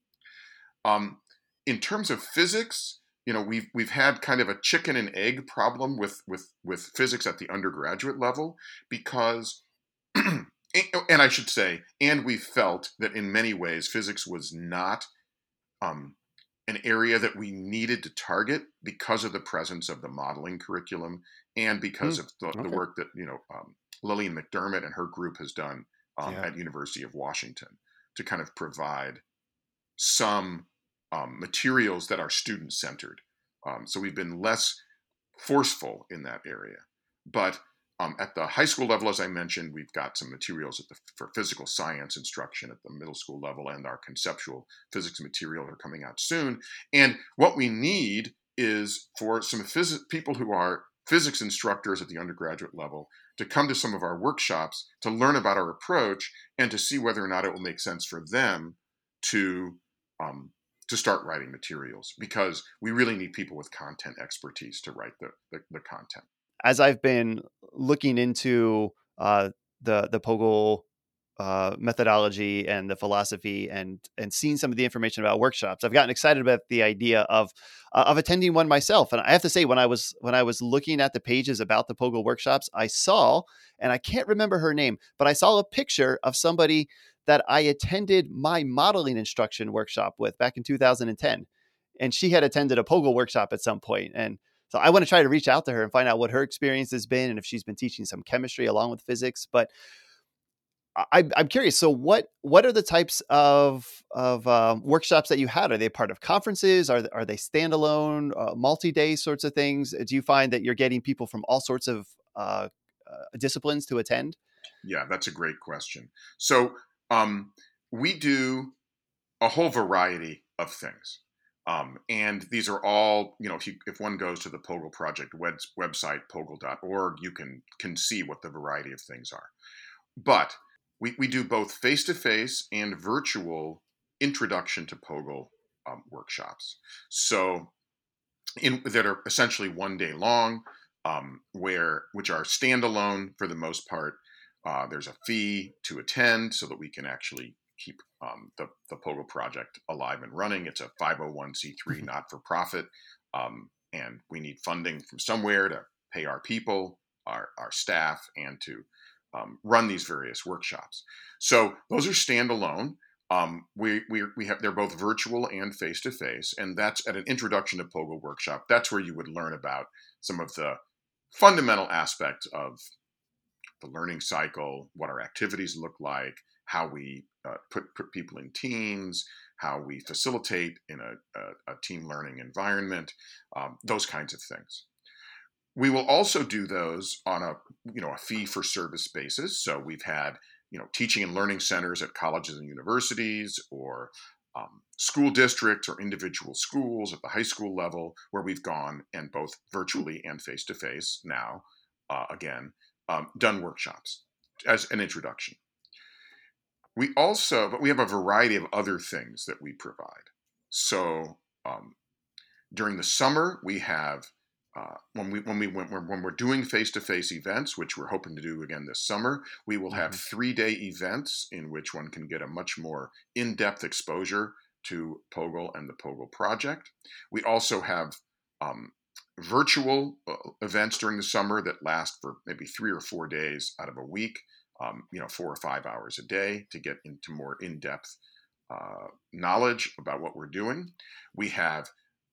[SPEAKER 2] Um, in terms of physics, you know, we've we've had kind of a chicken and egg problem with with with physics at the undergraduate level because, and I should say, and we felt that in many ways physics was not um, an area that we needed to target because of the presence of the modeling curriculum and because mm, of the, okay. the, work that you know um, Lillian McDermott and her group has done um, yeah. at University of Washington to kind of provide some um, materials that are student centered. Um, so we've been less forceful in that area, but um, at the high school level, as I mentioned, we've got some materials the, for physical science instruction at the middle school level, and our conceptual physics material are coming out soon. And what we need is for some phys- people who are physics instructors at the undergraduate level to come to some of our workshops to learn about our approach and to see whether or not it will make sense for them to um, to start writing materials because we really need people with content expertise to write the, the, the content.
[SPEAKER 1] As I've been looking into uh, the the POGIL uh, methodology and the philosophy and and seeing some of the information about workshops i've gotten excited about the idea of uh, of attending one myself. And i have to say when i was when i was looking at the pages about the POGIL workshops i saw and i can't remember her name but i saw a picture of somebody that i attended my modeling instruction workshop with back in 2010 and she had attended a POGIL workshop at some point and so I want to try to reach out to her and find out what her experience has been and if she's been teaching some chemistry along with physics. But I, am curious. So, what what are the types of of um, workshops that you had? Are they part of conferences? Are are they standalone, uh, multi day sorts of things? Do you find that you're getting people from all sorts of uh, uh, disciplines to attend?
[SPEAKER 2] Yeah, that's a great question. So, um, we do a whole variety of things. Um, and these are all, you know, if you if one goes to the POGIL Project web, website, pogil.org, you can can see what the variety of things are. But we, we do both face to face and virtual introduction to POGIL um, workshops. So, in, that are essentially one day long, um, where which are standalone for the most part. Uh, there's a fee to attend so that we can actually keep um, the, the POGIL project alive and running. It's a 501c3 mm-hmm. not for profit, um, and we need funding from somewhere to pay our people, our, our staff, and to um, run these various workshops. So those are standalone. Um, we, we, we have they're both virtual and face to face, and that's at an introduction to POGIL workshop. That's where you would learn about some of the fundamental aspects of the learning cycle, what our activities look like, how we uh, put, put people in teams, how we facilitate in a, a, a team learning environment, um, those kinds of things. We will also do those on a you know a fee for service basis. So we've had you know teaching and learning centers at colleges and universities, or um, school districts or individual schools at the high school level, where we've gone and both virtually and face to face now, uh, again, um, done workshops as an introduction. We also, but we have a variety of other things that we provide. So um, during the summer, we have uh, when we when we when we're, when we're doing face-to-face events, which we're hoping to do again this summer, we will have mm-hmm. three-day events in which one can get a much more in-depth exposure to POGIL and the POGIL project. We also have um, virtual uh, events during the summer that last for maybe three or four days out of a week, um, you know, four or five hours a day to get into more in-depth uh, knowledge about what we're doing. We have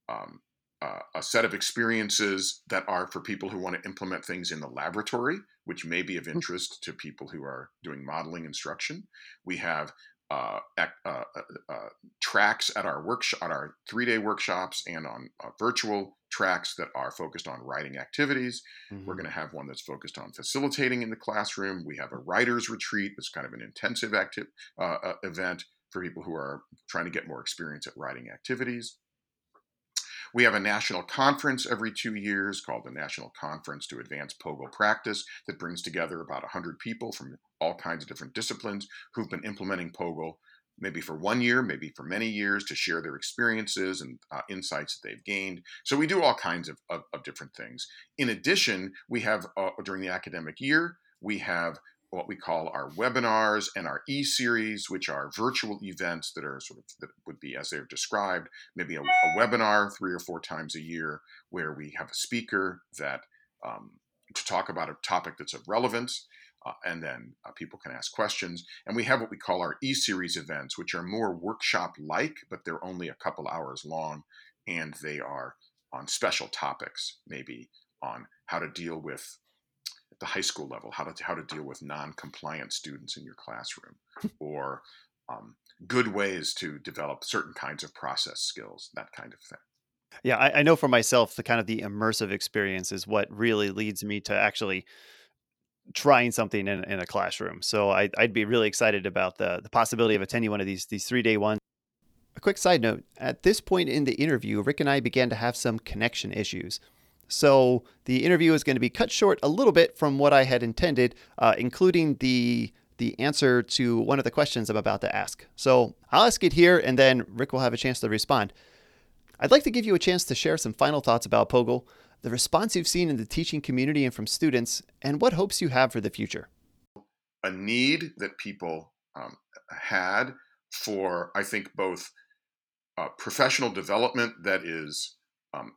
[SPEAKER 2] um, uh, a set of experiences that are for people who want to implement things in the laboratory, which may be of hmm. interest to people who are doing modeling instruction. We have uh, uh, uh, uh, tracks at our workshop, at our three-day workshops, and on uh, virtual tracks that are focused on writing activities. Mm-hmm. We're going to have one that's focused on facilitating in the classroom. We have a writers retreat that's kind of an intensive active event for people who are trying to get more experience at writing activities. We have a national conference every two years called the National Conference to Advance POGIL Practice that brings together about 100 people from all kinds of different disciplines who've been implementing POGIL maybe for one year, maybe for many years to share their experiences and uh, insights that they've gained. So we do all kinds of, of, of different things. In addition, we have uh, during the academic year, we have what we call our webinars and our e-series, which are virtual events that are sort of that would be as they're described, maybe a, a webinar three or four times a year, where we have a speaker that um, to talk about a topic that's of relevance, uh, and then uh, people can ask questions. And we have what we call our e-series events, which are more workshop-like, but they're only a couple hours long, and they are on special topics, maybe on how to deal with the high school level, how to how to deal with non-compliant students in your classroom, or um, good ways to develop certain kinds of process skills, that kind of thing.
[SPEAKER 1] Yeah, I, I know for myself, the kind of the immersive experience is what really leads me to actually trying something in, in a classroom. So I, would be really excited about the the possibility of attending one of these these three day ones. A quick side note: at this point in the interview, Rick and I began to have some connection issues. So the interview is going to be cut short a little bit from what I had intended, uh, including the the answer to one of the questions I'm about to ask. So I'll ask it here, and then Rick will have a chance to respond. I'd like to give you a chance to share some final thoughts about POGIL, the response you've seen in the teaching community and from students, and what hopes you have for the future.
[SPEAKER 2] A need that people um, had for, I think, both uh, professional development that is um,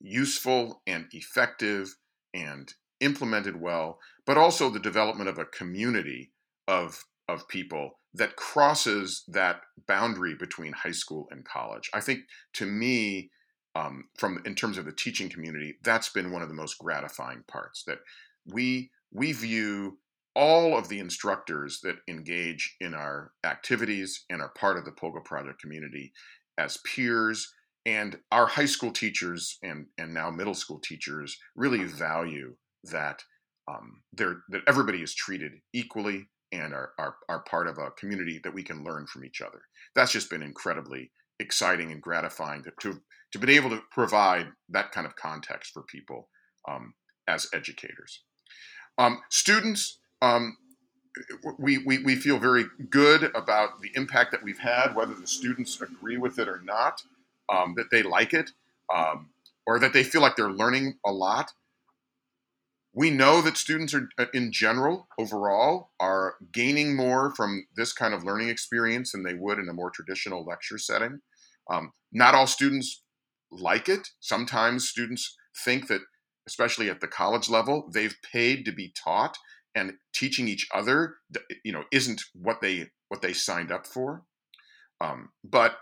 [SPEAKER 2] useful and effective and implemented well, but also the development of a community of, of people that crosses that boundary between high school and college. I think to me, um, from in terms of the teaching community, that's been one of the most gratifying parts. That we we view all of the instructors that engage in our activities and are part of the POGIL Project community as peers and our high school teachers and and now middle school teachers really value that um, they're that everybody is treated equally and are, are are part of a community that we can learn from each other. That's just been incredibly exciting and gratifying to to, to be able to provide that kind of context for people um, as educators. Um, students, um, we, we, we feel very good about the impact that we've had, whether the students agree with it or not, um, that they like it, um, or that they feel like they're learning a lot. We know that students are, uh, in general, overall, are gaining more from this kind of learning experience than they would in a more traditional lecture setting. Um, not all students like it. Sometimes students think that, especially at the college level, they've paid to be taught, and teaching each other, you know, isn't what they what they signed up for. Um, but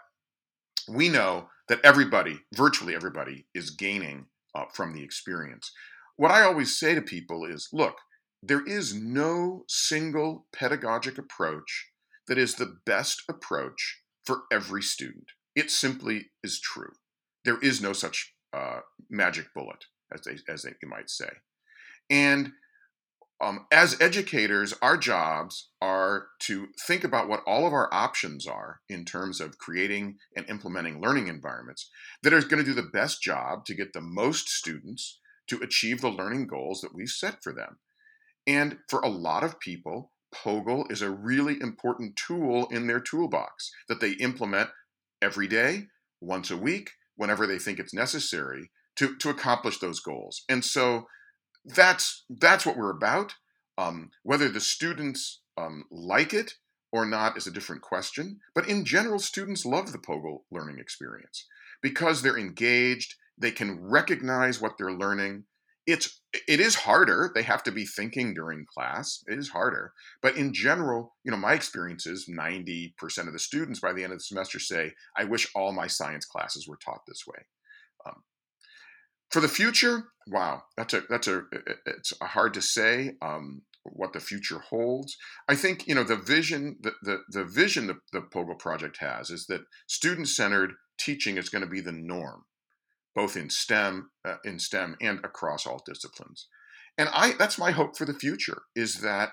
[SPEAKER 2] we know that everybody, virtually everybody, is gaining uh, from the experience what I always say to people is look, there is no single pedagogic approach that is the best approach for every student. It simply is true. There is no such uh, magic bullet, as they, as they might say. And um, as educators, our jobs are to think about what all of our options are in terms of creating and implementing learning environments that are going to do the best job to get the most students to achieve the learning goals that we've set for them. And for a lot of people, POGIL is a really important tool in their toolbox that they implement every day, once a week, whenever they think it's necessary to, to accomplish those goals. And so that's that's what we're about. Um, whether the students um, like it or not is a different question. But in general, students love the POGIL learning experience because they're engaged, they can recognize what they're learning. It's it is harder. They have to be thinking during class. It is harder. But in general, you know, my experience is 90% of the students by the end of the semester say, I wish all my science classes were taught this way. Um, for the future, wow, that's a that's a it's hard to say um, what the future holds. I think you know the vision the the, the vision the, the POGIL project has is that student centered teaching is going to be the norm both in STEM, uh, in STEM and across all disciplines. And I, that's my hope for the future is that,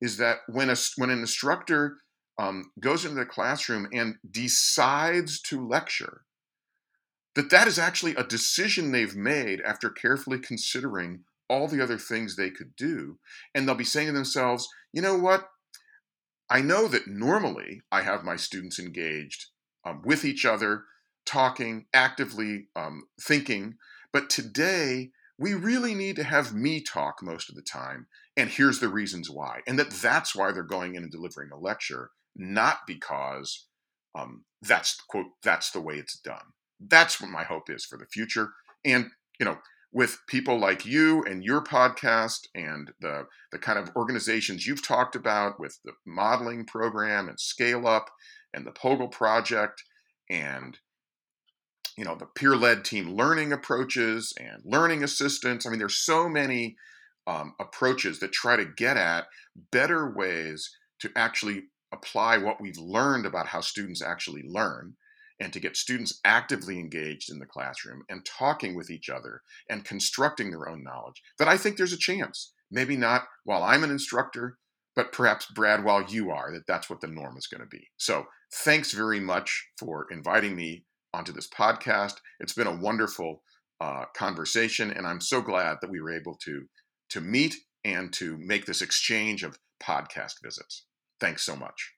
[SPEAKER 2] is that when a, when an instructor um, goes into the classroom and decides to lecture, that that is actually a decision they've made after carefully considering all the other things they could do. And they'll be saying to themselves, you know what? I know that normally I have my students engaged um, with each other talking, actively um, thinking. But today, we really need to have me talk most of the time. And here's the reasons why. And that that's why they're going in and delivering a lecture, not because um, that's quote that's the way it's done. That's what my hope is for the future. And you know, with people like you and your podcast and the the kind of organizations you've talked about with the modeling program and scale up and the POGIL project and you know the peer-led team learning approaches and learning assistance i mean there's so many um, approaches that try to get at better ways to actually apply what we've learned about how students actually learn and to get students actively engaged in the classroom and talking with each other and constructing their own knowledge that i think there's a chance maybe not while i'm an instructor but perhaps brad while you are that that's what the norm is going to be so thanks very much for inviting me onto this podcast. It's been a wonderful uh, conversation, and I'm so glad that we were able to to meet and to make this exchange of podcast visits. Thanks so much.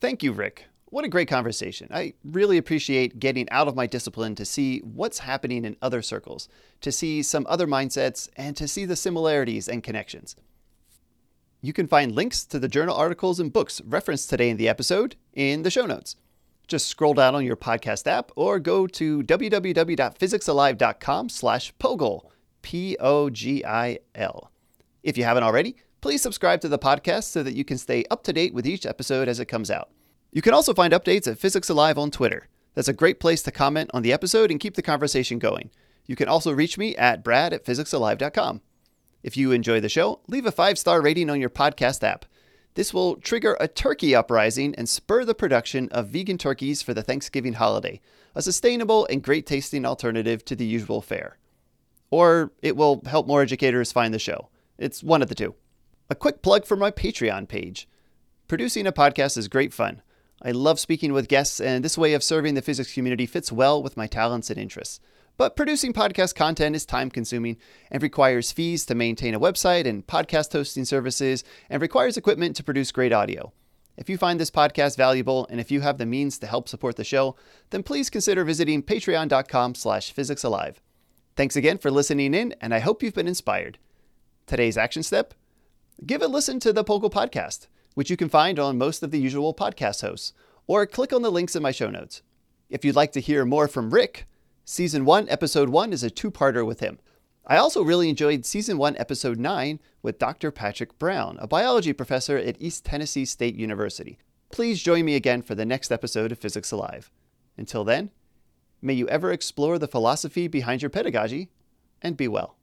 [SPEAKER 1] Thank you, Rick. What a great conversation. I really appreciate getting out of my discipline to see what's happening in other circles, to see some other mindsets, and to see the similarities and connections. You can find links to the journal articles and books referenced today in the episode in the show notes. Just scroll down on your podcast app or go to www.physicsalive.com slash POGIL, P-O-G-I-L. If you haven't already, please subscribe to the podcast so that you can stay up to date with each episode as it comes out. You can also find updates at Physics Alive on Twitter. That's a great place to comment on the episode and keep the conversation going. You can also reach me at brad at physicsalive.com. If you enjoy the show, leave a five star rating on your podcast app. This will trigger a turkey uprising and spur the production of vegan turkeys for the Thanksgiving holiday, a sustainable and great tasting alternative to the usual fare. Or it will help more educators find the show. It's one of the two. A quick plug for my Patreon page. Producing a podcast is great fun. I love speaking with guests, and this way of serving the physics community fits well with my talents and interests. But producing podcast content is time consuming and requires fees to maintain a website and podcast hosting services and requires equipment to produce great audio. If you find this podcast valuable and if you have the means to help support the show, then please consider visiting patreon.com slash physicsalive. Thanks again for listening in, and I hope you've been inspired. Today's action step? Give a listen to the POGIL podcast, which you can find on most of the usual podcast hosts, or click on the links in my show notes. If you'd like to hear more from Rick, Season 1, Episode 1 is a two parter with him. I also really enjoyed Season 1, Episode 9 with Dr. Patrick Brown, a biology professor at East Tennessee State University. Please join me again for the next episode of Physics Alive. Until then, may you ever explore the philosophy behind your pedagogy and be well.